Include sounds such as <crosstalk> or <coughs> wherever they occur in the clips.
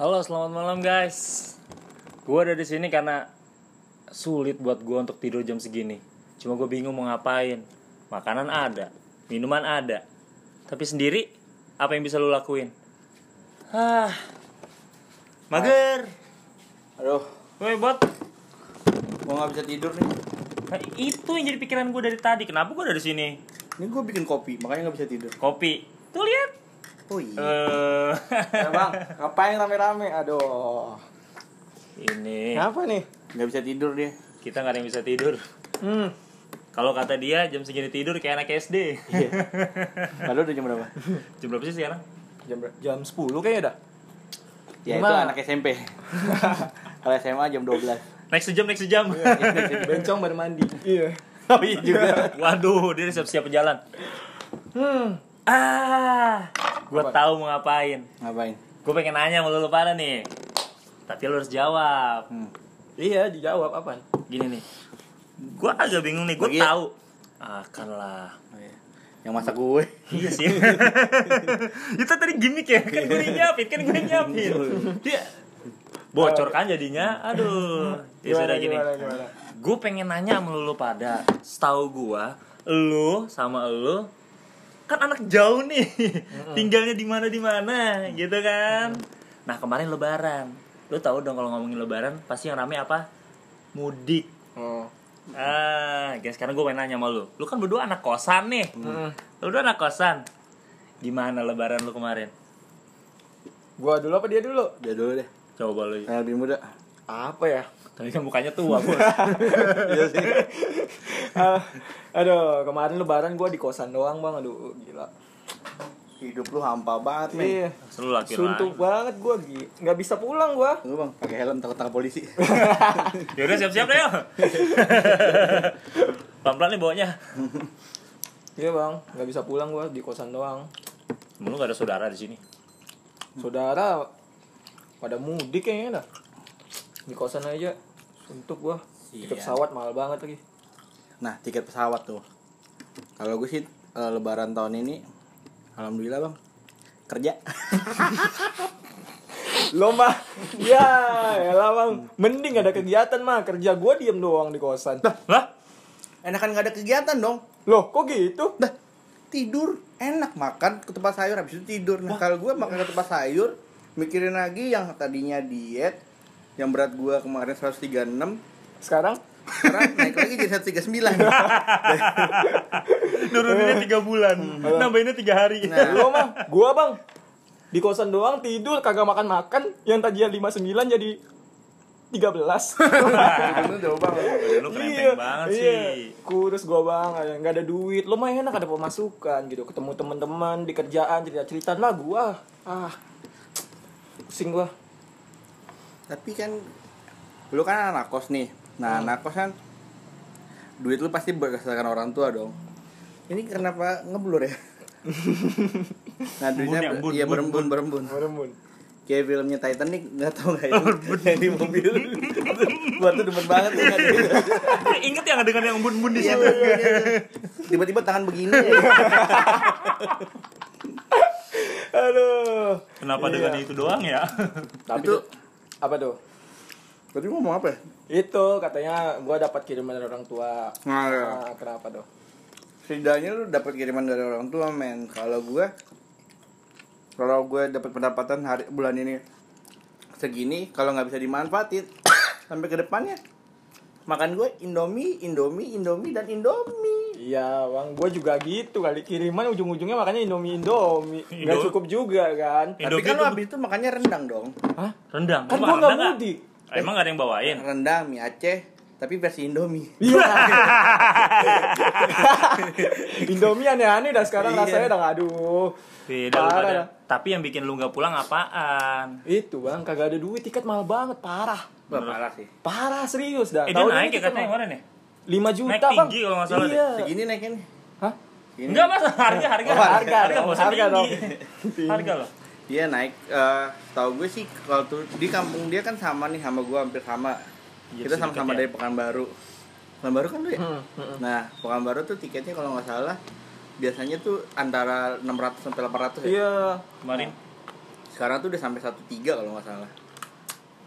Halo, selamat malam guys. Gue ada di sini karena sulit buat gue untuk tidur jam segini. Cuma gue bingung mau ngapain. Makanan ada, minuman ada. Tapi sendiri, apa yang bisa lu lakuin? Ah, mager. Aduh, Woi bot, gua nggak bisa tidur nih. Nah, itu yang jadi pikiran gue dari tadi. Kenapa gue ada di sini? Ini gua bikin kopi, makanya nggak bisa tidur. Kopi. Tuh lihat. Oh iya. Eh, Ya bang, ngapain rame-rame? Aduh. ini Kenapa nih? Nggak bisa tidur dia. kita nggak ada yang bisa tidur. Hmm. Kalau kata dia jam segini tidur kayak anak SD. Iya. Lalu udah jam berapa? jam berapa sih sekarang? Jam jam 10 kayaknya dah. Ya itu Gimana? anak SMP. <laughs> Kalau SMA jam 12. Next sejam, next sejam. <laughs> Bencong baru mandi. Iya. Oh iya juga. Waduh, dia siap-siap jalan. Hmm. Ah, gue Apa? tahu mau ngapain. Ngapain? Gue pengen nanya sama lu pada nih. Tapi lu harus jawab. Hmm. Iya, dijawab apaan? Gini nih. Gue agak bingung nih, gue Bagi- tahu. Akan lah. Oh, iya. Yang masak gue. Iya sih. <laughs> Itu tadi gimmick ya. Kan gue nyiapin, kan gue nyiapin. Dia bocor kan jadinya. Aduh. Ya sudah gini. Gue pengen nanya sama lu pada. Setahu gua, lu sama lu kan anak jauh nih. Tinggalnya di mana di mana, gitu kan. Nah, kemarin lebaran. Lu tahu dong kalau ngomongin lebaran pasti yang rame apa? Mudik. Oh. Ah, guys, sekarang gue pengen nanya sama lu. Lu kan berdua anak kosan nih. Hmm. Lu berdua anak kosan. Gimana lebaran lu kemarin? Gua dulu apa dia dulu? Dia dulu deh. Coba lu. Yang lebih muda. Apa ya? Tapi kan mukanya tua, Bos. <laughs> Iya sih. Ah, aduh, kemarin lebaran gua di kosan doang, Bang. Aduh, gila. Hidup lu hampa banget nih. Iya. Selalu laki Suntuk banget gua, Gi. Nggak bisa pulang gua. Tunggu bang, pakai helm takut tangkap polisi. <laughs> Ya udah siap-siap deh. yuk. <laughs> Pelan-pelan nih bawanya. Iya, Bang. Nggak bisa pulang gua di kosan doang. Lu gak ada saudara di sini. Saudara pada mudik kayaknya dah. Di kosan aja. Suntuk gua. Tiket Iya. pesawat mahal banget lagi. Nah, tiket pesawat tuh. Kalau gue sih eh, lebaran tahun ini alhamdulillah, Bang. Kerja. <laughs> Lo mah ya elah bang Mending ada kegiatan mah Kerja gua diem doang di kosan Lah? Enakan nggak ada kegiatan dong. Loh kok gitu? Dah, tidur enak makan ke tempat sayur habis itu tidur. Nah, kalau gue makan ke tempat sayur, mikirin lagi yang tadinya diet, yang berat gue kemarin 136, Sekarang? Sekarang naik lagi jadi 139. <laughs> Nuruninnya 3 bulan. Nambahinnya 3 hari. Nah. Lo mah Gua bang. Di kosan doang tidur Kagak makan-makan. Yang tadinya 59 jadi 13 Itu jauh banget. Lu kerempeng banget sih. Kurus gua bang. Nggak ada duit. Lo mah enak ada pemasukan gitu. Ketemu teman-teman Di kerjaan Cerita-cerita. Lah gua. Ah. Pusing gua Tapi kan lu kan anak kos nih. Nah, anak kos kan duit lu pasti berdasarkan orang tua dong. Ini kenapa ngeblur ya? <laughs> nah, duitnya Embun ya, embun, embun, berembun berembun. Merembun Kayak filmnya Titanic, nggak tau nggak <laughs> itu? Yang di mobil. Gua tuh demen banget kan. <laughs> Ingat yang dengan yang bun-bun di Iya, situ. iya, iya. Tiba-tiba tangan begini ya. Aduh Kenapa Iya. dengan itu doang ya? Tapi Itu- tuh- Apa tuh? Tadi ngomong apa? ya? Itu katanya gua dapat kiriman dari orang tua Nah, ya. Ah, Kenapa tuh? setidaknya lu dapat kiriman dari orang tua men kalau gue kalau gue dapat pendapatan hari bulan ini segini kalau nggak bisa dimanfaatin <coughs> sampai ke depannya makan gue indomie indomie indomie dan indomie Iya bang, gue juga gitu kali kiriman ujung-ujungnya makanya Indomie Indomie nggak Indo- cukup juga kan? tapi kan lu tuh- habis itu makannya rendang dong Hah? Rendang. Kan gue rendang mudik. nggak? Emang gak ada yang bawain? rendang mie Aceh tapi versi indomie <laughs> Iya. <laughs> Indomie aneh-aneh dah sekarang Iya. rasanya dah aduh. Beda Parah. Tapi yang bikin lu gak pulang apaan? Itu bang, kagak ada duit tiket mahal banget, parah. Wah, parah sih Parah serius dah. Eh dia naik ya katanya kemarin ya? 5 juta Naik bang. tinggi kalau nggak salah deh. Iya. segini naiknya nih Hah? Segini. Enggak mas, harga harga Oh, harga harga harga harga tinggi. dong. Harga loh. Iya naik, eh tahu gue sih kalau tuh di kampung dia kan sama nih sama gue hampir sama. Iya, Kita sama-sama tiketnya. dari Pekanbaru. Pekanbaru kan tuh ya. Hmm, hmm. Nah Pekanbaru tuh tiketnya kalau nggak salah biasanya tuh antara 600 sampai 800 ya. Iya. Kemarin sekarang tuh udah sampai satu tiga kalau nggak salah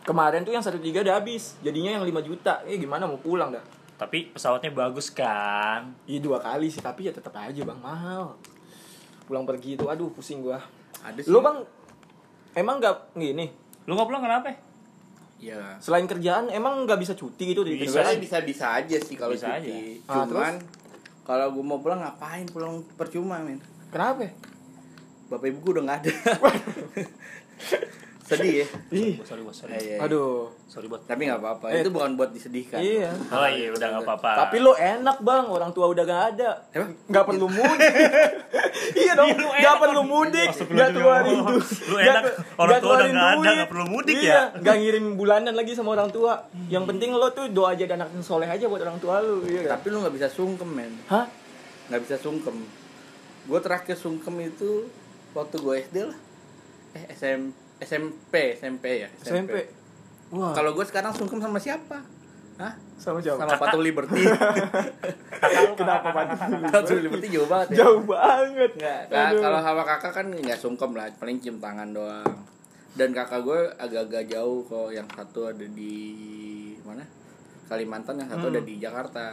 Kemarin tuh yang satu tiga udah habis. Jadinya yang 5 juta. Eh gimana mau pulang dah? Tapi pesawatnya bagus kan. Iya dua kali sih, tapi ya tetap aja bang mahal. Pulang pergi itu, aduh pusing gua. ada sih Lu bang, emang nggak gini? Lu nggak pulang kenapa? ya Selain kerjaan, emang nggak bisa cuti gitu di Bisa. bisa bisa aja sih kalau Bisa cuti Ah, cuman kalau gue mau pulang ngapain pulang percuma men Kenapa? bapak ibu gue udah nggak ada <laughs> sedih ya Ih, Sorry bos, sorry. Eh, iya, iya. aduh. Sorry bos. tapi nggak apa-apa Eh. itu bukan buat disedihkan Iya. Oh iya udah nggak apa-apa. Tapi lo enak bang, orang tua udah gak ada. Emang? Nggak perlu mudik. iya dong, lu nggak perlu mudik, nggak ngomong. duit. Lu enak, orang tua udah nggak ada, nggak perlu mudik ya? Nggak ngirim bulanan lagi sama orang tua. Yang penting lo tuh doa aja dan anak yang soleh aja buat orang tua lu. Iya kan? tapi lu nggak bisa sungkem men Hah? nggak bisa sungkem gue terakhir sungkem itu waktu gue SD lah eh SM, SMP SMP ya SMP. Wah. kalau gue sekarang sungkem sama siapa Hah? sama jauh. sama Patung Liberty <laughs> Kenapa Pak? Patung Liberty jauh banget ya Jauh banget. Nggak, Aduh. kalau sama kakak kan nggak sungkem lah, paling cium tangan doang. Dan kakak gue agak-agak jauh kok, yang satu ada di mana? Kalimantan, yang satu Hmm. ada di Jakarta.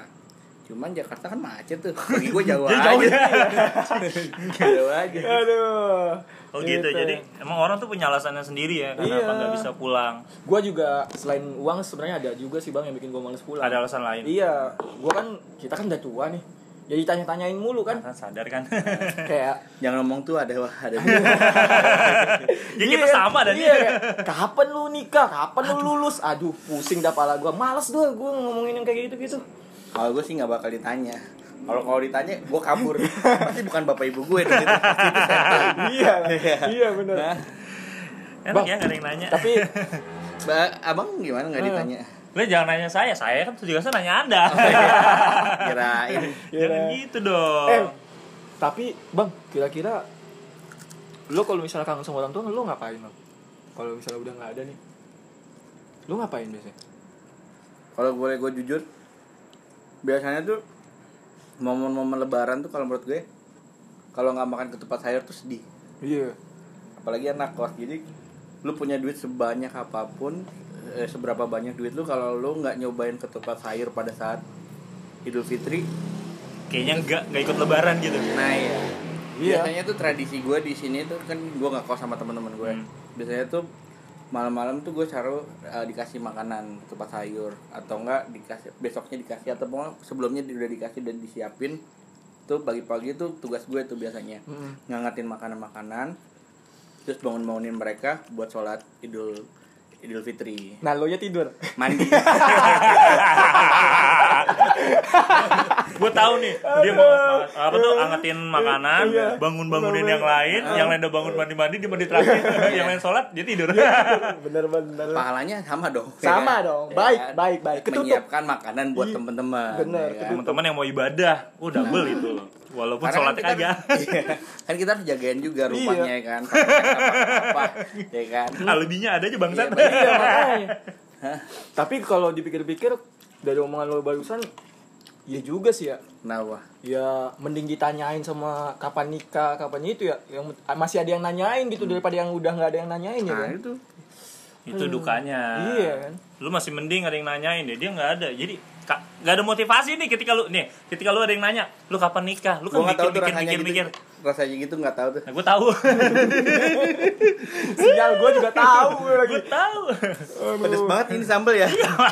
Cuman Jakarta kan macet tuh, <laughs> bagi gue jauh aja. jauh ya. <laughs> jauh aja. Aduh. Oh gitu. Jadi emang orang tuh punya alasannya sendiri ya Iya. kenapa nggak bisa pulang. Gua juga selain uang sebenarnya ada juga sih bang yang bikin gua males pulang. Ada alasan lain. Iya, gua kan kita kan udah tua nih. Jadi tanya-tanyain mulu kan. Kan sadar kan. <laughs> Kayak Jangan ngomong tuh ada ada. ya kita Iya, sama dan iya, kayak, kapan lu nikah? Kapan lu lulus? Aduh, pusing dah pala gua. Males doang gua ngomongin yang kayak gitu-gitu. Kalau gue sih nggak bakal ditanya. Kalau kalau ditanya, gue kabur. Pasti bukan bapak ibu gue. Itu, itu setan. iya, iya bener. Enak Bang. ya nggak ada yang nanya. Tapi Ba- abang gimana nggak ditanya? Lu jangan nanya saya, saya kan juga saya nanya Anda. Kirain. Jangan gitu dong. eh tapi Bang, kira-kira lu kalau misalnya kangen sama orang tua lu ngapain, Bang? Kalau misalnya udah nggak ada nih. Lu ngapain biasanya? Kalau boleh gue jujur, biasanya tuh momen-momen lebaran tuh kalau menurut gue, kalau nggak makan ketupat sayur tuh sedih. Iya. Apalagi anak kos, jadi lu punya duit sebanyak apa pun, eh, seberapa banyak duit lu kalau lu nggak nyobain ketupat sayur pada saat Idul Fitri, Kayaknya nggak nggak ikut lebaran gitu. nah ya. Iya. Biasanya tuh tradisi gue di sini tuh kan gue nggak kos sama teman-teman gue. Hmm. Biasanya tuh malam-malam tuh gue caro eh, dikasih makanan ketupat sayur atau enggak dikasih besoknya dikasih atau pokoknya sebelumnya udah dikasih dan disiapin tuh pagi-pagi tuh tugas gue tuh biasanya Mm-mm. ngangetin makanan-makanan terus bangun-bangunin mereka buat sholat idul idul fitri Nah, lo ya tidur. mandi <laughs> gue tahu nih dia mau apa tuh angetin makanan Iya. bangun bangunin yang lain yang lain udah bangun mandi mandi dia mandi Iya. terakhir <laughs> yang lain sholat dia tidur Bener-bener. pahalanya sama dong <laughs> Sama ya kan? dong. Ya Baik, kan? baik, baik. Ketutup. menyiapkan makanan buat Iya, temen-temen bener, ya kan? teman-teman yang mau ibadah oh double itu loh walaupun Karena sholatnya kan kita, kagak <laughs> Iya. kan kita harus jagain juga Iya. rumahnya ya kan apa ya kan alibinya ada aja bangsat Iya, bener. Iya, makanya. Hah? Tapi kalau dipikir-pikir dari omongan lo barusan, ya juga sih ya. nah wah Ya mending ditanyain sama kapan nikah, kapan itu ya. Yang masih ada yang nanyain gitu daripada yang udah nggak ada yang nanyain ya nah kan. itu itu dukanya Iya kan. lu masih mending ada yang nanyain deh dia nggak ada jadi nggak ada motivasi nih ketika lu nih ketika lu ada yang nanya lu kapan nikah? Lu kan mikir mikir mikir gitu. mikir rasanya gitu nggak tahu tuh. Nah, gue tahu. <laughs> Sial gue juga tahu gue lagi. gue tahu. Pedes banget ini sambel ya.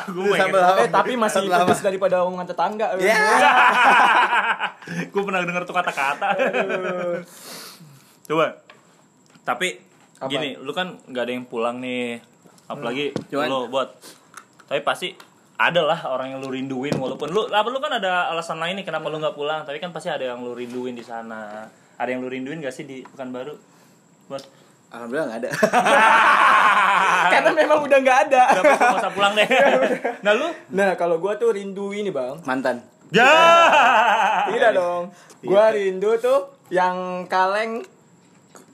Gue Ini sambel pengen apa? Eh tapi masih apa? pedes daripada omongan tetangga. Ya. <laughs> gue pernah denger tuh kata-kata. Coba. Tapi Apa? gini lu kan nggak ada yang pulang nih. Apalagi Cuman- lu buat tapi pasti ada lah orang yang lu rinduin walaupun lu apa lu kan ada alasan lain nih kenapa lu nggak pulang tapi kan pasti ada yang lu rinduin di sana. Ada yang lu rinduin gak sih di Pekanbaru? Buat alhamdulillah nggak ada. <laughs> Karena memang udah nggak ada. Udah nggak usah pulang deh. <laughs> Nah lu? Nah kalau gue tuh rindu ini bang. mantan. Ya. Tidak dong. Gua rindu tuh yang kaleng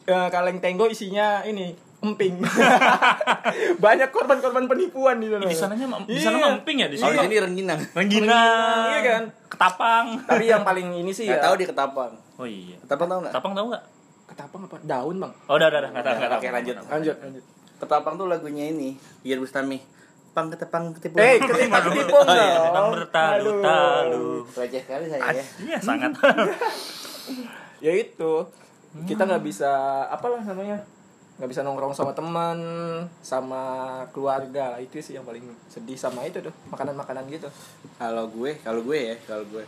eh, kaleng tenggo isinya ini emping. <laughs> Banyak korban-korban penipuan di sana. di sananya di sana Iya. emping ya di oh sini di sini rengginang Rengginang Iya kan? ketapang Tapi yang paling ini sih ya. tahu di ketapang oh iya ketapang tahu nggak ketapang tahu nggak ketapang apa daun bang Oh, udah, udah, udah. Nggak tahu, nggak tahu. Oke, lanjut. lanjut lanjut Ketapang tuh lagunya ini Iyar Bustami Pang ketepang ketepang <laughs> eh ketimbang ketipung Oh, iya. dong Tentang bertalu-talu. Receh sekali saya ya Iya, sangat. <laughs> ya itu kita nggak bisa apalah namanya nggak bisa nongkrong sama teman sama keluarga. Lah itu sih yang paling sedih sama itu tuh makanan makanan gitu. Kalau gue, kalau gue ya, kalau gue.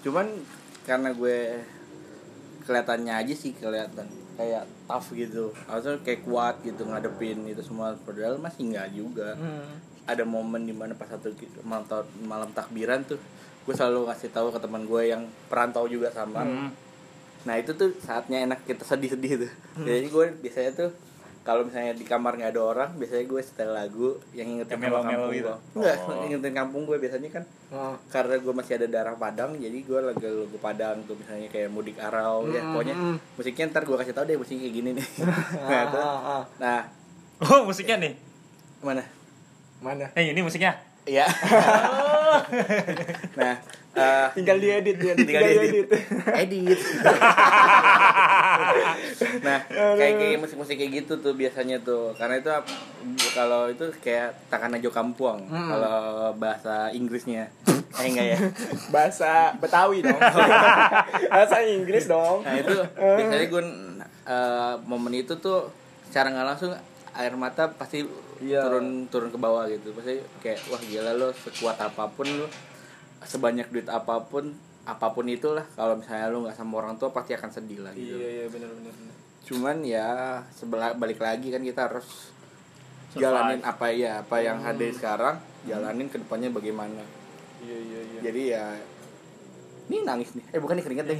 Cuman karena gue kelihatannya aja sih kelihatan kayak tough gitu. Harusnya kayak kuat gitu ngadepin itu semua. Padahal masih enggak juga. Ada momen di mana pas satu malam, ta- malam takbiran tuh gue selalu ngasih tahu ke teman gue yang perantau juga sama. Hmm. Nah itu tuh saatnya enak kita sedih-sedih tuh jadi gue biasanya tuh kalau misalnya di kamar nggak ada orang biasanya gue setel lagu yang ingetin sama melo-melo kampung gitu? gue enggak Oh. ingetin kampung gue biasanya kan oh. karena gue masih ada darah Padang jadi gue lagu lagu Padang tuh misalnya kayak mudik arau ya Hmm, pokoknya hmm. musiknya ntar gue kasih tahu deh musiknya kayak gini nih <laughs> nah, ah, tuh. ah, ah. nah Oh, musiknya nih. mana mana Eh, ini musiknya. Iya. <laughs> <laughs> nah, eh, tinggal diedit dia tinggal tinggal diedit. <laughs> edit. <laughs> nah, kayak kayak musik-musik kayak gitu tuh biasanya tuh. Karena itu kalau itu kayak takanajo kampung. Hmm. Kalau bahasa Inggrisnya. Eh enggak ya. bahasa Betawi dong bahasa Inggris dong Nah, itu biasanya gue eh, momen itu tuh secara nggak langsung air mata pasti Iya. turun turun ke bawah gitu. Pasti kayak wah gila lo sekuat apa pun lo sebanyak duit apa pun apa pun itulah kalau misalnya lu nggak sama orang tua pasti akan sedih lah gitu. iya iya benar benar benar. cuman ya sebelah balik lagi kan kita harus Survive. jalanin apa ya apa yang ada sekarang jalanin ke depannya bagaimana iya iya iya jadi ya ini nangis nih eh bukan nih keringet deh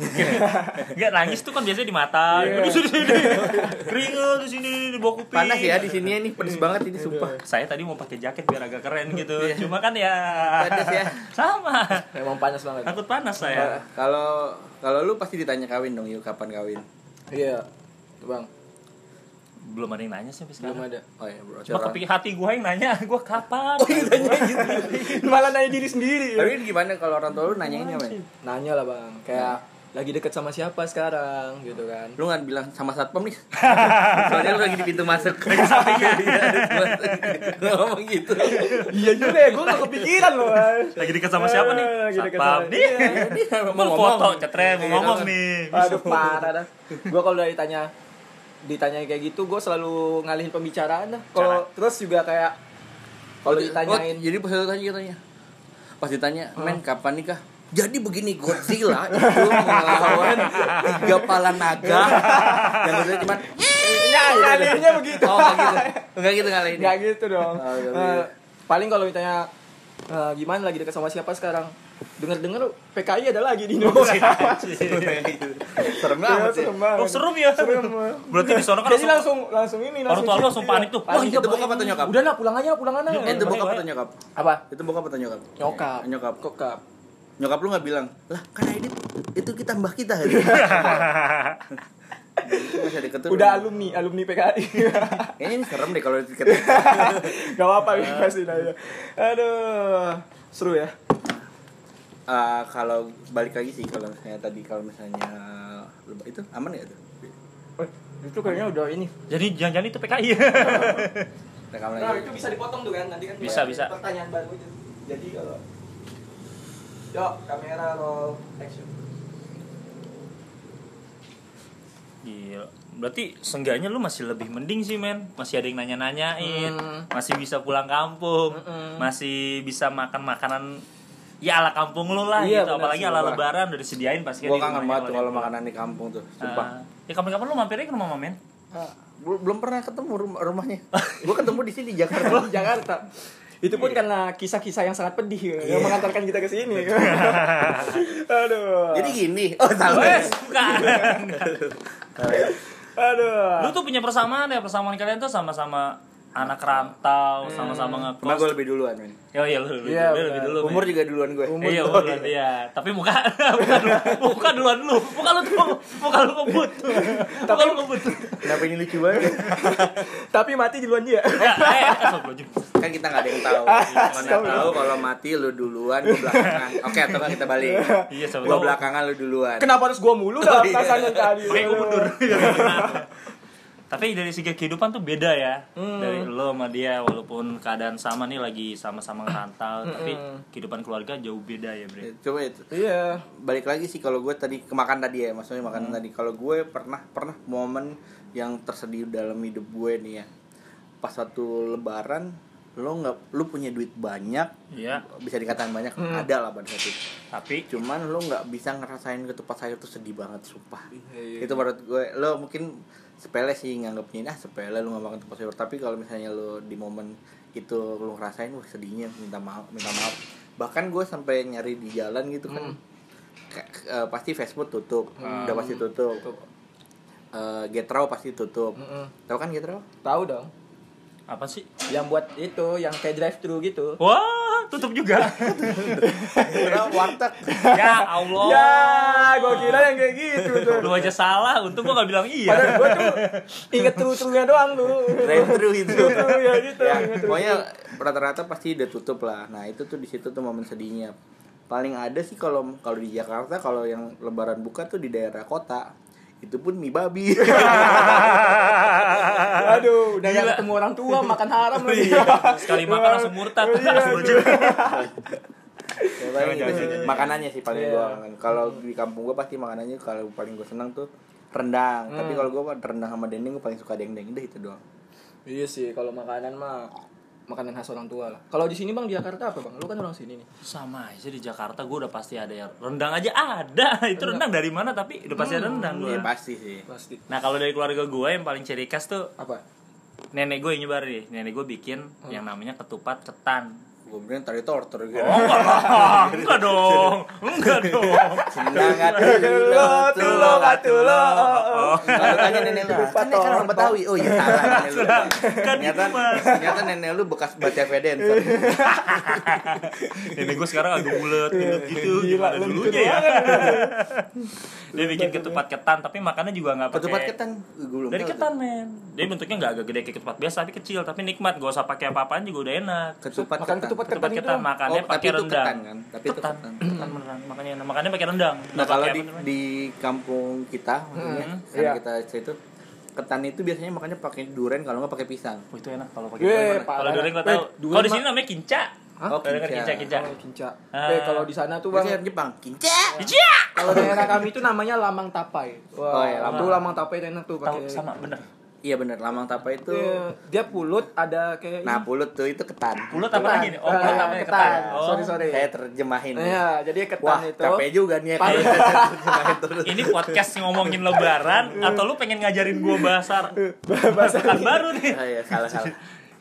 <laughs> Enggak nangis tuh kan biasanya di mata. Iya. Di sini sini. Keringet di sini di bawah kuping. panas ya di sini ini pedes banget ini sumpah Saya tadi mau pakai jaket biar agak keren gitu. Cuma kan ya Panas ya. Sama. memang panas banget Takut panas saya. kalau kalau lu pasti ditanya kawin dong yuk kapan kawin iya bang Belum ada yang nanya sih sampai belum sekarang. ada oh ya bro Cuma kepikir hati gue yang nanya, <laughs> gue kapan? oh iya tanya gitu <laughs> malah nanya diri sendiri tapi gimana kalau orang tua lu nanyain apa nanya lah bang kayak lagi deket sama siapa sekarang gitu kan lu nggak bilang sama satpam nih <laughs> soalnya lu lagi di pintu masuk lagi sampingnya Lu ngomong gitu iya juga ya gue gak kepikiran loh Bang. Lagi dekat sama siapa nih? Satpam sama- nih. Iya. Mau foto, cetre, mau Iya, ngomong kan. nih. aduh parah dah gue kalau udah ditanya ditanya kayak gitu gue selalu ngalihin pembicaraan dah. Kalau terus juga kayak kalau ditanyain Oh, jadi pas lu tanya pas ditanya men kapan nikah? Jadi begini Godzilla itu melawan tiga pala naga. <laughs> Yang kedua cuman ya ngalihinnya begitu. Oh nggak gitu. Nggak gitu ngalahin nggak gitu dong. Oh, iya. paling kalau ditanya eh, gimana lagi dekat sama siapa sekarang dengar dengar PKI ada lagi di Indonesia serem Ya, banget sih serem banget. Oh serem ya. Serem. Berarti di sana kan Jadi langsung langsung ini Orang tua langsung panik tuh. Wah, iya, itu bokap atau nyokap Udah lah pulang aja pulang aja. eh, itu bokap atau nyokap Apa? itu bokap atau nyokap Nyokap. nyokap Kokap. nyokap lu nggak bilang lah kan Edit itu kita mbah kita. Itu <laughs> masih ada keturunan. Udah alumni, alumni PKI. Kayaknya ini serem deh kalau <laughs> dikit. Gak apa-apa pasti aja. Aduh, seru ya. Eh, kalau balik lagi sih kalau misalnya tadi kalau misalnya lebah itu aman ya tuh? Eh, itu kayaknya udah ini. Jadi jangan-jangan itu PKI. Rekam <laughs> Nah, lagi. itu bisa dipotong tuh kan nanti kan. Bisa, bisa. Pertanyaan baru itu. Jadi kalau Yuk, kamera roll action. Gila. Berarti seenggaknya lu masih lebih mending sih men Masih ada yang nanya-nanyain Hmm. Masih bisa pulang kampung Mm-mm. Masih bisa makan makanan Ya ala kampung lu lah Iya, gitu benar Apalagi ala lebaran udah disediain pasti Gua di kangen banget dia kalau pulang. makanan di kampung tuh, sumpah. Ah. Ya kapan-kapan lu mampirnya ke rumah mama men Ah, belum pernah ketemu rumah rumahnya. <laughs> Gua ketemu di sini di Jakarta. di Jakarta. Itu pun karena kisah-kisah yang sangat pedih yang mengantarkan kita ke sini. <laughs> Aduh. Jadi gini. Oh, salah. Wes, <laughs> bukan aduh. Lu tuh punya persamaan ya Persamaan kalian tuh sama-sama anak rantau Sama-sama Cuma ngekos gue lebih duluan, men. Oh iya lu lebih, Iya, lu lebih dulu men. Umur juga duluan gue. Umur iya, duluan. umur iya. Tapi muka <laughs> muka dulu, muka duluan lu. Muka lu tuh muka lu ngebut. Muka lu ngebut. Kenapa ini lucu banget? <laughs> Tapi mati duluan dia. Ya, eh, astagfirullahaladzim. kan kita nggak ada yang tahu mana tahu kalau mati lu duluan gue belakangan oke atau nggak kita balik Iya, gue belakangan lu duluan Kenapa harus gua mulu dah Oh, iya. rasanya tadi? Makanya gue mundur. <laughs> Tapi dari segi kehidupan tuh beda ya. Dari lo sama dia walaupun keadaan sama nih lagi sama-sama ngerantau, tapi kehidupan keluarga jauh beda ya, Bre. coba itu. Iya. balik lagi sih kalau gue tadi kemakan tadi ya maksudnya makanan tadi. Kalau gue pernah pernah momen yang tersedih dalam hidup gue nih ya. Pas satu lebaran lo nggak lu punya duit banyak Iya, bisa dikatakan banyak ada lah pada saat itu. Tapi cuman lo nggak bisa ngerasain ketupat sayur tuh sedih banget sumpah. Iya. itu menurut gue lo mungkin sepele sih nganggapnya ah sepele lu nggak makan ketupat sayur tapi kalau misalnya lo di momen itu lo ngerasain wah sedihnya minta maaf minta maaf. Bahkan gue sampai nyari di jalan gitu kan. Kayak, eh, pasti fast food tutup udah pasti tutup. Eh, Getrau pasti tutup. Mm-mm. tahu kan Getrau Tahu dong. apa sih? Yang buat itu, yang kayak drive thru gitu. Wah, tutup juga. Warteg ya Allah. Ya, gua kira yang kayak gitu tuh. Lu aja salah, untung gua gak bilang iya. Padahal gua tuh inget tru-trunya doang tuh. drive thru itu Tru ya gitu. ya, pokoknya rata-rata pasti udah tutup lah nah itu tuh di situ tuh momen sedihnya paling ada sih kalau kalau di Jakarta kalau yang lebaran buka tuh di daerah kota itu pun mie babi <laughs> Aduh, udah gak ketemu orang tua makan haram lagi. Iya, Sekali makan langsung murtad. Aja. Ya, makanannya sih paling Iya. gua kangen. kalau di kampung gua pasti makanannya kalau paling gua senang tuh rendang tapi Hmm. kalau gua rendang sama dendeng gua paling suka dendeng udah itu doang Iya sih, kalau makanan mah makanan khas orang tua lah. Kalau di sini Bang di Jakarta apa Bang? Lu kan orang sini nih. Sama aja di Jakarta gue udah pasti ada ya. Rendang aja ada. <laughs> Itu rendang dari mana tapi udah pasti ada rendang gua. ya pasti sih Pasti. Nah kalau dari keluarga gue yang paling ciri khas tuh Apa? nenek gue yang nyebar nih. Nenek gue bikin yang namanya ketupat ketan. Gua bilang tadi tortor gitu Oh enggak. Lah, enggak dong, enggak dong. senang atulo tulo atulo kalau tanya nenek lu kan nenek kan orang Betawi? Oh iya salah nenek lu. Kan ternyata itu mah. ternyata nenek lu bekas baca dancer <laughs> Nenek gue sekarang agak bulat gitu gitu. Gila, gimana dulunya ya. banget. <laughs> Dia bikin ketupat ketan tapi makannya juga nggak pakai ketupat ketan? Dari tuh. ketan men. Dia bentuknya nggak agak gede kayak ketupat biasa tapi kecil tapi nikmat. Gak usah pakai apa-apaan juga udah enak. ketupat Makan ketupat Ketupat ketan itu. ketan makannya Oh, tapi pakai itu rendang. ketan kan? Tapi itu ketan. ketan. Ketan beneran. Makanya makannya pakai rendang. Nah kalau pakai di di kampung kita maksudnya Hmm, karena iya. kita itu ketan itu biasanya makannya pakai duren kalau nggak pakai pisang. Oh, itu enak kalau pakai durian. parah. Kalau durian gua tahu. durian Kalau di sini namanya kinca. Hah? Oh, kinca. kinca kinca. Oh, kinca. Ah. Eh, kalau di sana tuh Bang, Biasanya Jepang, kinca. Kinca. kalau daerah kami itu namanya lamang tapai. Wah, Oh, iya, lamang. tuh lamang tapai itu enak tuh Tahu pakai. sama bener. Iya bener, lamang tapa itu. Dia, dia pulut ada kayak Nah pulut tuh itu ketan. Pulut apa lagi nih? Oh, pulut ketan. ketan. Oh. Sorry, sorry. Saya terjemahin. Iya, jadi ketan Wah, itu. capek juga nih ya kalau Iya. saya terjemahin terus. Ini podcast ngomongin lebaran atau lu pengen ngajarin gua bahasa <laughs> bahasa baru nih? Ah, iya, salah salah.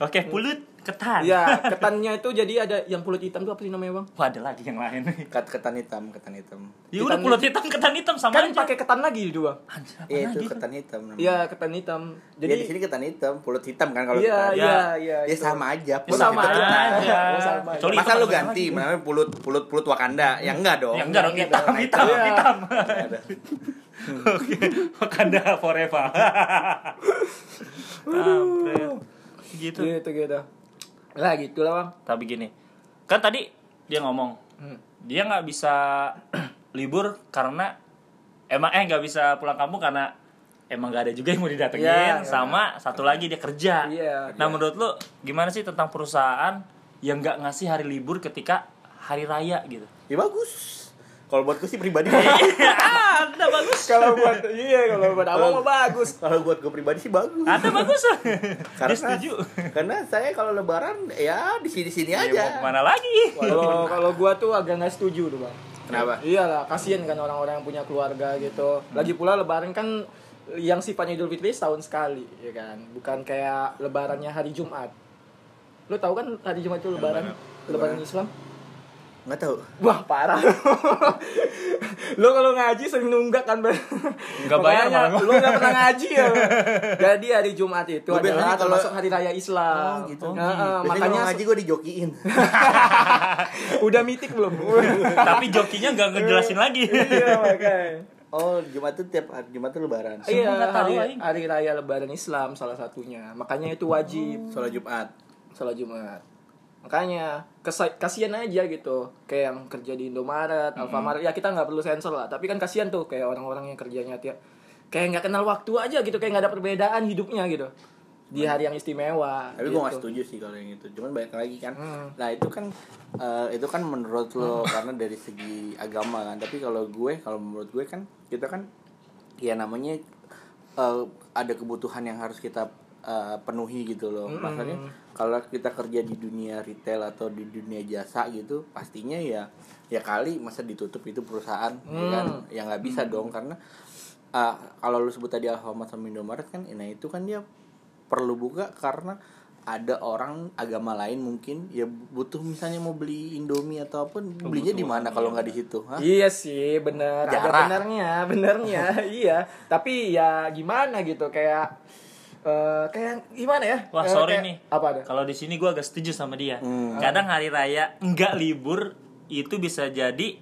Oke, pulut ketan. Iya, ketannya itu jadi ada yang pulut hitam tuh apa sih namanya, Bang? Wah, ada lagi yang lain. Ket ketan hitam, ketan hitam. Ya udah Ketan- pulut hitam, ketan hitam sama Kan aja. pakai ketan lagi Bang. Anjir, apa Iya lagi? itu ketan hitam. namanya. Iya, ketan hitam. Jadi di Jadi sini ketan hitam, pulut hitam kan kalau Iya, kita. iya, iya. Ya itu. sama aja. Ya pulut sama hitam aja. ketan. aja. Oh, sama aja. Masa hitam lu ganti namanya pulut pulut pulut Wakanda? Ya enggak dong. Ya enggak dong, hitam, hitam, Iya. hitam. Ada. Oke, Wakanda forever. Gitu. gitu gitu. Lah gitu lah, Bang. Tapi gini, kan tadi dia ngomong, Hmm. dia nggak bisa <clears throat> libur karena emang eh nggak bisa pulang kampung karena emang nggak ada juga yang mau didatengin Iya, iya. sama satu lagi dia kerja. Iya, Nah iya. menurut lu gimana sih tentang perusahaan yang nggak ngasih hari libur ketika hari raya gitu? Ya bagus. Kalau buat gue sih pribadi. <laughs> ada bagus. Kalau buat iya, kalau buat abang mah bagus. kalau buat gue pribadi sih bagus. Ada bagus. <laughs> Karena setuju. Karena saya kalau lebaran ya di sini-sini Ya, mau aja. ke mana lagi? Kalau kalau gua tuh agak nggak setuju tuh, Bang. Kenapa? Iyalah, kasihan kan orang-orang yang punya keluarga gitu. Lagi pula lebaran kan yang sifatnya Idul Fitri setahun sekali, ya kan. Bukan kayak lebarannya hari Jumat. Lu tahu kan hari Jumat itu lebaran, lebaran Islam? Nggak tahu. Wah, parah. <laughs> lu kalau ngaji sering nunggak kan, Bang. Nggak bayar Makanya malah gua. Lu nggak pernah ngaji ya. <laughs> Jadi hari Jumat itu Gua adalah kalau- termasuk hari raya Islam. Oh, gitu. Nah, eh, Biasanya makanya kalau ngaji gue dijokiin. <laughs> udah mitik belum? Tapi jokinya nggak ngejelasin lagi. iya, makanya. Oh, Jumat tuh tiap hari Jumat tuh lebaran. Iya, hari, hari raya lebaran Islam salah satunya. Makanya itu wajib Sholat Jumat. sholat Jumat. Makanya kasihan aja gitu. Kayak yang kerja di Indomaret, Alfamart ya kita nggak perlu sensor lah. Tapi kan kasihan tuh kayak orang-orang yang kerjanya tiap kayak nggak kenal waktu aja gitu kayak nggak ada perbedaan hidupnya gitu. Di hari yang istimewa tapi gitu. gue gak setuju sih kalau yang itu. Cuman banyak lagi kan. Hmm. nah itu kan eh, itu kan menurut lo karena dari segi agama kan. Tapi kalau gue kalau menurut gue kan kita kan ya namanya eh, ada kebutuhan yang harus kita eh, penuhi gitu loh. Maksudnya kalau kita kerja di dunia retail atau di dunia jasa gitu pastinya ya ya kali masa ditutup itu perusahaan ya kan ya nggak bisa dong karena eh, kalau lu sebut tadi Alfamart sama Indomaret kan nah itu kan dia perlu buka karena ada orang agama lain mungkin ya butuh misalnya mau beli Indomie atau apa belinya di mana kalau nggak di situ Hah? Iya sih, bener. Ada Jarak. benernya, benernya. <laughs> iya. Tapi ya gimana gitu kayak eh kayak gimana ya? Wah Eh, sorry kayak- nih. Apa ada? Kalau di sini gue agak setuju sama dia. Hmm. Kadang hari raya enggak libur itu bisa jadi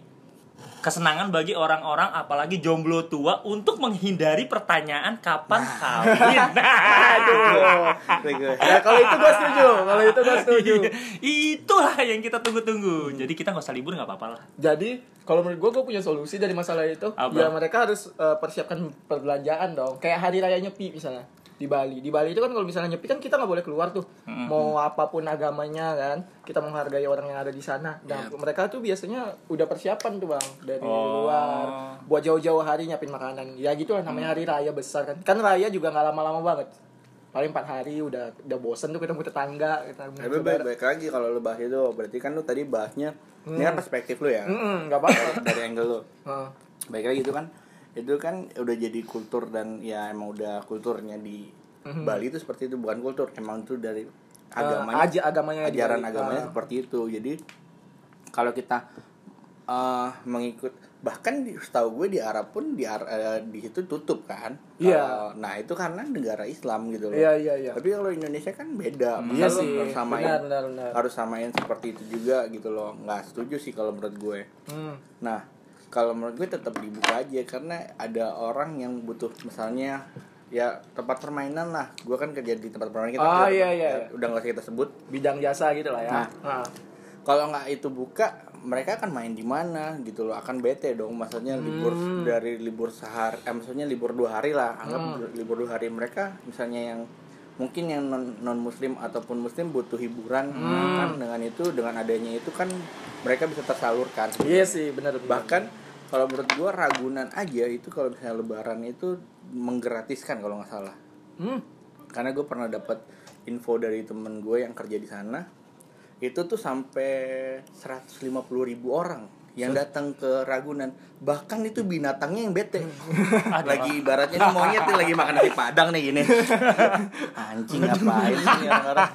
kesenangan bagi orang-orang apalagi jomblo tua untuk menghindari pertanyaan kapan kawin. Aduh. Gue- ya kalau itu gue setuju, kalau itu gue setuju. <laughs> Itulah yang kita tunggu-tunggu. Jadi kita nggak usah libur nggak apa-apa lah. Jadi kalau menurut gue gue punya solusi dari masalah itu. Apa? Ya mereka harus eh, persiapkan perbelanjaan dong. Kayak hari raya nyepi misalnya di Bali. Di Bali itu kan kalau misalnya nyepi kan kita nggak boleh keluar tuh. Mau apa pun agamanya kan, kita menghargai orang yang ada di sana. Dan mereka tuh biasanya udah persiapan tuh bang dari Oh. luar buat jauh-jauh hari nyiapin makanan. Ya gitu lah namanya hari raya besar kan. Kan raya juga nggak lama-lama banget. Paling empat hari udah udah bosen tuh ketemu tetangga, ketemu Tapi baik, baik lagi kalau lu bahas itu berarti kan lu tadi bahasnya ini kan perspektif lu ya Hmm, nggak apa-apa. dari, dari angle lu. Heeh. Baik lagi itu kan itu kan udah jadi kultur dan ya emang udah kulturnya di Bali itu seperti itu bukan kultur emang itu dari agamanya aja agamanya ajaran Bali. agamanya Ah. seperti itu jadi kalau kita eh, mengikut bahkan di, setahu gue di Arab pun di Ar- eh, di situ tutup kan Iya. Kalau- nah itu karena negara Islam gitu loh Iya, iya, iya. tapi kalau Indonesia kan beda Iya Masa lu sih, harus samain benar, benar, benar. harus samain seperti itu juga gitu loh nggak setuju sih kalau menurut gue Hmm. Nah, kalau menurut gue tetap dibuka aja karena ada orang yang butuh misalnya ya tempat permainan lah. Gue kan kerja di tempat permainan kita. Ah, udah- iya, iya. ya, Udah nggak usah kita sebut. bidang jasa gitu lah ya. Nah. Nah. Kalau nggak itu buka, mereka akan main di mana gitu loh. Akan bete dong. Maksudnya libur Hmm. dari libur sehari, eh, maksudnya libur dua hari lah. Anggap libur dua hari mereka misalnya yang mungkin yang non muslim ataupun muslim butuh hiburan Hmm. kan dengan itu dengan adanya itu kan mereka bisa tersalurkan Iya sih, benar bahkan kalau menurut gua ragunan aja itu kalau misalnya lebaran itu menggratiskan kalau nggak salah. Hmm. karena gue pernah dapat info dari temen gue yang kerja di sana itu tuh sampai 150.000 ribu orang yang datang ke Ragunan. Bahkan itu binatangnya yang bete. <laughs> Lagi ibaratnya nih monyet nih lagi makan nasi padang nih gini. <laughs> Anjing ngapain sih orang-orang?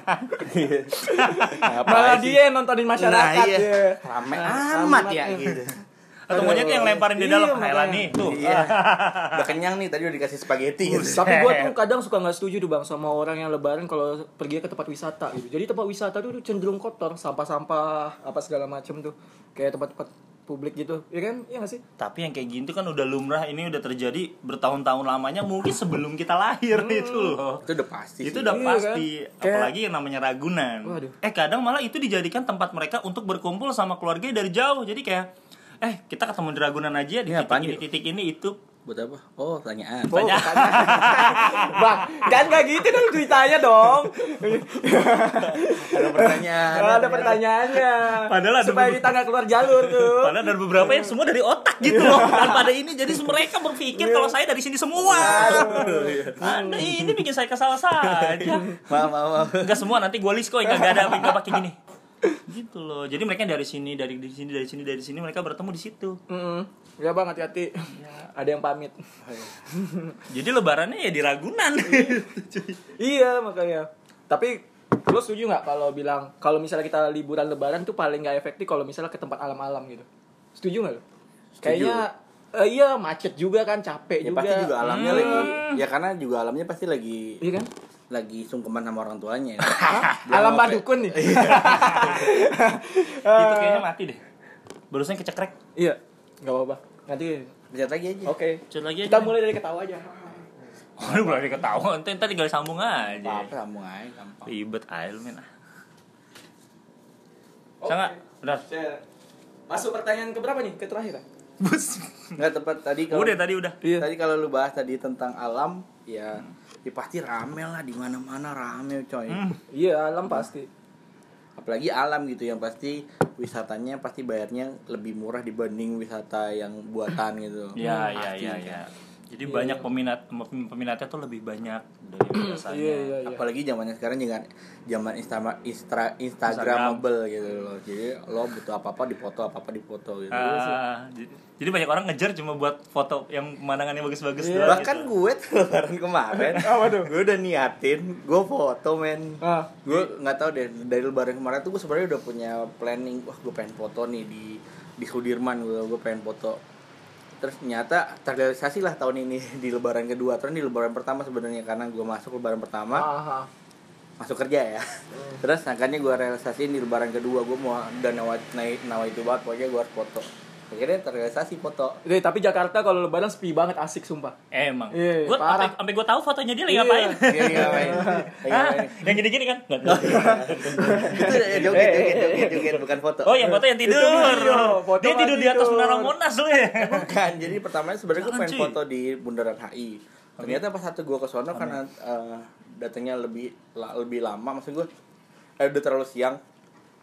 Ngapain Malah dia nontonin masyarakat. Nah, iya. ya. rame amat amat, ya gitu Atau monyet yang lemparin di dalam Iya, Thailand makanya. nih tuh. iya <laughs> udah kenyang nih tadi udah dikasih spaghetti gitu Tapi gue tuh <laughs> kadang suka nggak setuju tuh bang sama orang yang lebaran kalau pergi ke tempat wisata gitu. Jadi tempat wisata tuh cenderung kotor, sampah-sampah apa segala macem tuh, kayak tempat-tempat publik gitu, ya kan? Iya nggak sih? Tapi yang kayak gitu kan udah lumrah ini udah terjadi bertahun-tahun lamanya mungkin sebelum kita lahir itu loh. itu udah pasti Itu sih. udah Iya, pasti, kan? Kayak- apalagi yang namanya Ragunan. Waduh. Eh kadang malah itu dijadikan tempat mereka untuk berkumpul sama keluarga dari jauh. Jadi kayak eh kita ketemu di Ragunan aja di apaan, titik ini titik ini itu. buat apa oh pertanyaan Oh, makanya. <laughs> bang, kan nggak gitu dong ceritanya dong. ada pertanyaan ada pertanyaannya. Padahal ada supaya kita nggak keluar jalur tuh. <laughs> Padahal ada beberapa yang semua dari otak gitu loh. Dan pada ini jadi mereka berpikir kalau saya dari sini semua. Anda ini bikin saya kesal saja. maaf maaf maaf. Enggak semua nanti gue list kok enggak ada enggak pakai gini. Gitu loh. Jadi mereka dari sini, dari di sini, dari sini, dari sini mereka bertemu di situ. Mm-mm. Ya bang hati-hati. Ada yang pamit. Jadi lebarannya ya di Ragunan. <laughs> iya makanya. Tapi lo setuju nggak kalau bilang kalau misalnya kita liburan lebaran tuh paling nggak efektif kalau misalnya ke tempat alam-alam gitu. Setuju nggak lo? Kayaknya eh, iya macet juga kan capek ya juga. pasti juga alamnya Hmm. lagi ya karena juga alamnya pasti lagi Iya kan? Lagi sungkeman sama orang tuanya <laughs> ya. Alam Dukun nih. <laughs> itu kayaknya mati deh. Barusan kecekrek. Iya. Nggak apa-apa. Nanti lihat lagi aja oke. Cut lagi aja. Kita mulai dari ketawa aja. Aduh, berarti ketawa. Ntar tinggal sambung aja. apa sambung aja gampang Ribet aja lu men. ah. Sangat, benar. Saya- Masuk pertanyaan ke berapa nih? Ke terakhir ya? Bus. nggak tepat tadi kalau Udah tadi udah. Iya. tadi kalau lu bahas tadi tentang alam ya ya pasti rame lah di mana mana rame coy Hmm. Iya, alam pasti. apalagi alam gitu yang pasti wisatanya pasti bayarnya lebih murah dibanding wisata yang buatan gitu Iya, iya, Pasti, iya, kan. iya. Jadi Iya, banyak peminat peminatnya tuh lebih banyak dari <clears throat> biasanya. Iya, iya, iya. apalagi zamannya sekarang juga zaman Insta Instra Instagramable gitu loh jadi lo butuh apa apa dipoto apa apa dipoto gitu j- jadi banyak orang ngejar cuma buat foto yang pemandangannya bagus-bagus doang bahkan gitu. gue tuh lebaran <laughs> kemarin tuh? <laughs> gue udah niatin gue foto men Ah, gue nggak tahu deh dari lebaran kemarin tuh gue sebenarnya udah punya planning wah gue pengen foto nih di di Sudirman gue gue pengen foto terus ternyata terrealisasi lah tahun ini <laughs> di lebaran kedua. Terus di lebaran pertama sebenarnya karena gue masuk lebaran pertama ah, ah. masuk kerja ya. Terus makanya gue realisasiin di lebaran kedua gue mau udah nawa naik nawa itu banget. Pokoknya gue harus foto akhirnya terrealisasi foto Eh, tapi Jakarta kalau lebaran sepi banget asik sumpah. Emang. Iya, Gue parah. sampai sampai gue tahu fotonya dia lagi Iya. ngapain. <laughs> Iya, iya, ngapain? Yang gini-gini kan? <laughs> Itu joget joget joget joget bukan foto Oh, yang foto yang tidur. video, foto Dia tidur di atas menara Monas lu ya. <laughs> Bukan, jadi pertamanya sebenarnya gue pengen cuy. foto di bundaran HI. Ternyata pas satu gue ke sono karena eh, datangnya lebih la- lebih lama, maksud gue eh, udah terlalu siang.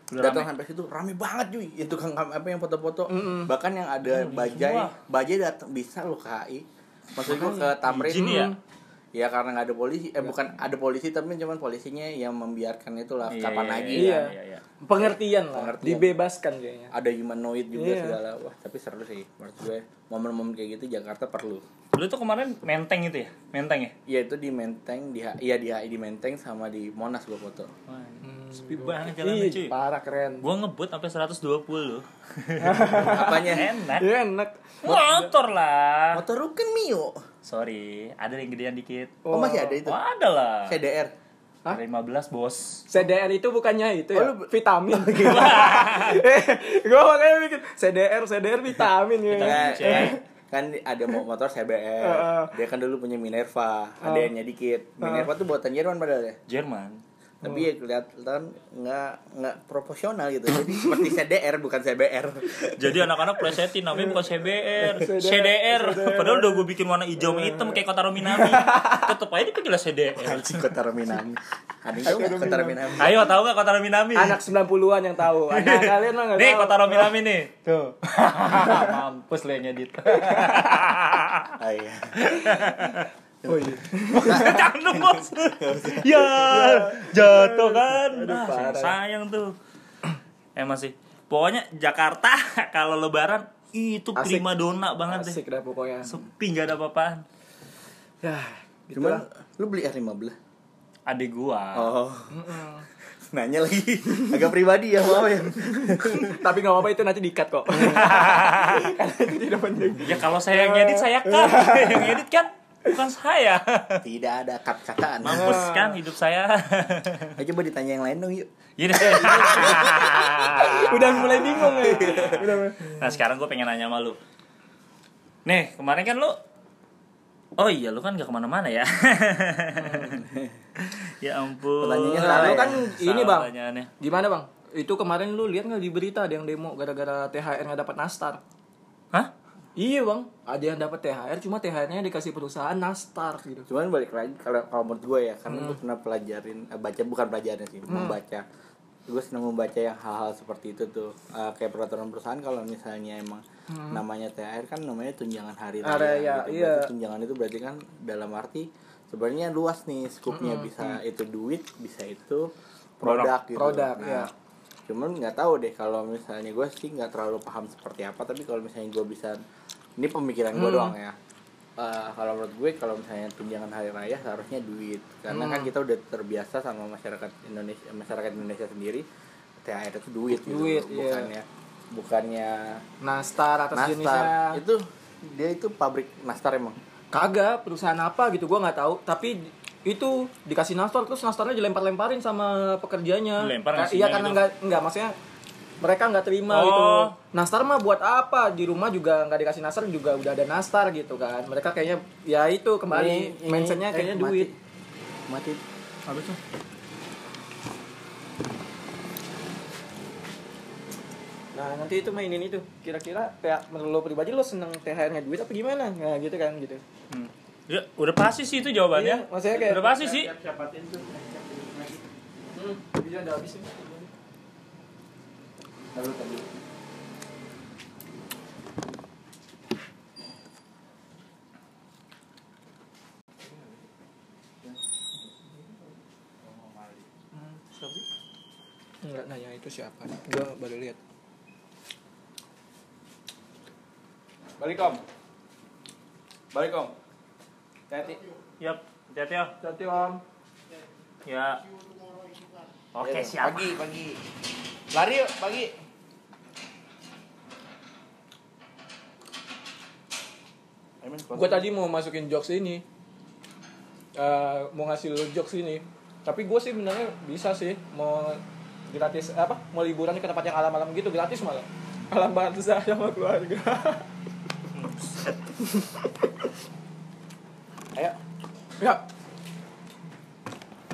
Udah Datang sampai situ rame banget cuy. Itu kan apa yang foto-foto. Mm-mm. Bahkan yang ada Hmm, bajai, semua. bajai datang bisa lo ke HI. Maksud gue ke Tamrin. Ya? Ya karena nggak ada polisi, eh bukan ada polisi tapi cuman polisinya yang membiarkan itulah Iya, kapan iya, lagi. Iya. iya, iya. Pengertian lah, Pengertian. dibebaskan kayaknya. Ada humanoid juga Iya. segala. Wah, tapi seru sih menurut gue. Momen-momen kayak gitu Jakarta perlu. Lu tuh kemarin menteng itu ya? Menteng ya? Iya itu di Menteng, di iya di HI di Menteng sama di Monas gua foto. Wah. Sepi banget jalannya cuy. parah keren. Gua ngebut sampai 120 loh. <laughs> Apanya? Enak. Iya enak. Motor lah. Motor lu kan Mio. Sorry, ada yang gedean dikit. Oh, masih ada itu. Oh, ada lah. CDR. Hah? 15 bos. CDR itu bukannya itu ya? Oh, lu- vitamin. <laughs> <laughs> gue makanya mikir CDR, CDR vitamin ya. Nah, Cek. kan, kan ada mo- motor CBR. Dia kan dulu punya Minerva, ada yang dikit. Minerva tuh buatan Jerman padahal ya. Jerman. Tapi ya kelihatan nggak nggak proporsional gitu. Jadi seperti CDR bukan CBR. Jadi anak-anak plesetin namanya bukan CBR, CDR. CDR. Padahal udah gue bikin warna hijau sama hitam kayak Kotaro Minami. Tetep aja dipanggil CDR. Anjing Kota Minami. Ada yang tahu nggak Kota Minami? Ayo tahu gak Kotaro Minami? Anak 90-an yang tahu. <laughs> Anak kalian mah enggak Nih tahu. Kotaro Minami nih. Tuh. <laughs> Mampus yang ngedit. Ah, <laughs> iya. Oh iya. Jangan dong bos. <laughs> ya jatuh kan. Aduh, Ah, sayang tuh. Emang sih. Pokoknya Jakarta <laughs> kalau lebaran itu Asik. prima dona banget deh. Asik dah pokoknya. Sepi gak ada apa-apaan. Ya, gitu Cuman lah. lu beli R15. Adik gua. Oh. <laughs> Nanya lagi agak pribadi ya maaf ya. Tapi nggak apa-apa itu nanti dikat kok. Karena itu tidak penting. Ya kalau saya yang ngedit saya kan. yang ngedit kan bukan saya. Tidak ada kat-kataan. Mampus kan hidup saya. Ayo coba ditanya yang lain dong yuk. Gini. Udah mulai bingung ya. Udah mulai. Nah sekarang gue pengen nanya sama lu Nih kemarin kan lu Oh iya lu kan gak ke mana-mana ya Ya ampun Pertanyaannya Nah, salah lu ya? kan ini bang. pertanyaannya. Gimana bang? Itu kemarin lu lihat nggak di berita ada yang demo gara-gara THR nggak dapat nastar? Hah? Iya bang, ada yang dapat THR cuma THR-nya dikasih perusahaan nastar gitu. Cuman balik lagi kalau kalau menurut gue ya, karena gue pernah pelajarin eh, baca bukan pelajarin sih, membaca. Gue senang membaca yang hal-hal seperti itu tuh. Eh, kayak peraturan perusahaan kalau misalnya emang namanya THR kan namanya tunjangan hari raya. Hari raya, gitu. Berarti iya. tunjangan itu berarti kan dalam arti sebenarnya luas nih skupnya bisa itu duit, bisa itu produk gitu. Produk, Nah, iya. cuman nggak tahu deh kalau misalnya gue sih nggak terlalu paham seperti apa tapi kalau misalnya gue bisa ini pemikiran gue Hmm. doang ya Eh, kalau menurut gue kalau misalnya tunjangan hari raya seharusnya duit karena kan Hmm. kita udah terbiasa sama masyarakat Indonesia masyarakat Indonesia sendiri THR itu duit gitu Duit, iya. bukannya bukannya Nastar atas nastar jenisnya. itu dia itu pabrik nastar emang Kagak, perusahaan apa gitu gua nggak tahu, tapi itu dikasih nastar terus nastarnya dilempar-lemparin sama pekerjanya. Ka- ngasihnya Iya karena gitu. nggak nggak maksudnya mereka nggak terima Oh. gitu. Nastar mah buat apa? Di rumah juga nggak dikasih nastar juga udah ada nastar gitu kan. Mereka kayaknya ya itu kembali Ini- ini- mindsetnya eh, kayaknya duit. mati Apa tuh? Nah nanti itu mainin itu kira-kira kayak menurut lo pribadi lo seneng THR-nya duit apa gimana? Nah gitu kan gitu. Hmm. Ya, udah pasti sih itu jawabannya. Iya, maksudnya kayak- udah pasti sih. siapatin tuh Hmm, bisa udah habis ini. lalu tadi Hmm, sih? Enggak nanya itu siapa. Gua baru lihat. balik om balik om hati Yap, hati-hati ya. Hati om. Ya. Oke, Iya, siap. pagi pagi lari yuk pagi Amin, Gue tadi mau masukin jokes ini, Eh, mau ngasih lo jokes ini. Tapi gue sih benernya bisa sih mau gratis apa? Mau liburan ke tempat yang alam-alam gitu gratis malah. Alam bangsa <laughs> sama keluarga. <laughs> ayo ya.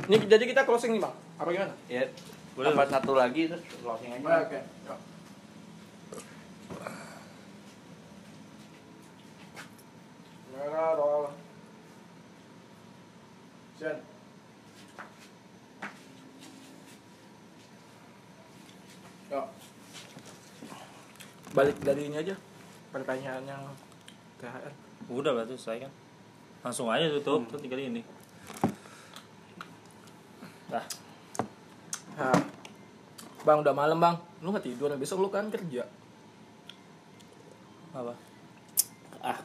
Ini jadi kita closing nih bang. Apa gimana? ya Boleh. tambah satu lagi terus closing aja Oke. Ya. Ya. Balik dari ini aja. Pertanyaan yang THR. Udah berarti selesai kan. Langsung aja tutup tuh tinggal ini. Dah. Nah. Bang udah malam bang. Lu nggak tidur besok lu kan kerja. Apa? ah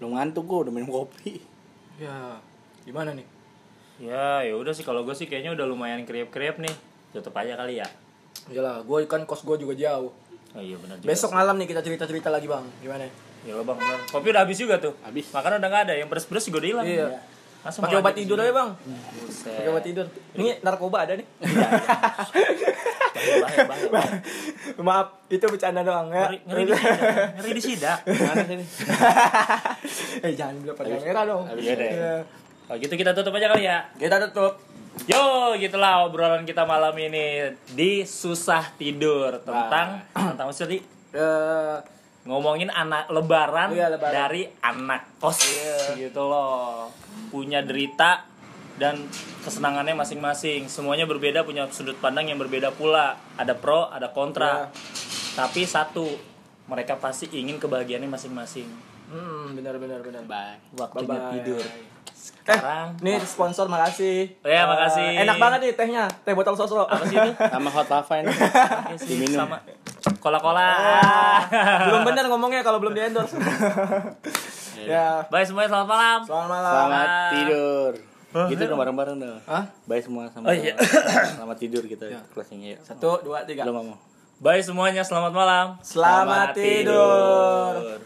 lu ngantuk gua udah minum kopi Ya. Gimana nih? Ya, ya udah sih kalau gue sih kayaknya udah lumayan kriep-kriep nih. Tutup aja kali ya. Iyalah, gue kan kos gue juga jauh. Oh iya benar juga. Besok malam nih kita cerita-cerita lagi bang. Gimana? Ya lo bang, bener. kopi udah habis juga tuh. Habis. Makanan udah nggak ada, yang pedes-pedes juga udah hilang. Iya. Langsung Pakai obat tidur sini. aja bang. Pakai obat tidur. Ini narkoba ada nih. Bahaya, bahaya, bahaya. <laughs> Maaf, itu bercanda doang ya. Ngeri, ngeri di sidak. Ngeri di sidak. <laughs> sini <laughs> eh jangan bilang pada kamera dong. Iya deh. Kalau gitu kita tutup aja kali ya. Kita tutup. Yo, gitulah obrolan kita malam ini di susah tidur tentang <clears throat> tentang apa sih tadi? Eh, ngomongin anak lebaran, Iya, lebaran. dari anak kos Iya. gitu loh punya derita dan kesenangannya masing-masing semuanya berbeda punya sudut pandang yang berbeda pula ada pro ada kontra Iya. tapi satu mereka pasti ingin kebahagiaannya masing-masing hmm, benar benar benar. bye waktunya Bye-bye. tidur Eh, sekarang nih sponsor makasih. Oh ya, Eh, makasih. enak banget nih tehnya, teh botol sosro. apa sih ini <laughs> sama hot lava ini Diminum. sama kola-kola Ah, belum <laughs> benar ngomongnya kalau belum di endorse. <laughs> ya, bye semuanya selamat malam selamat malam. selamat tidur gitu dong bareng-bareng dong Hah? bye semua sama Oh, iya. selamat tidur kita closingnya yuk Satu, dua, tiga. belum mau bye semuanya selamat malam Selamat tidur.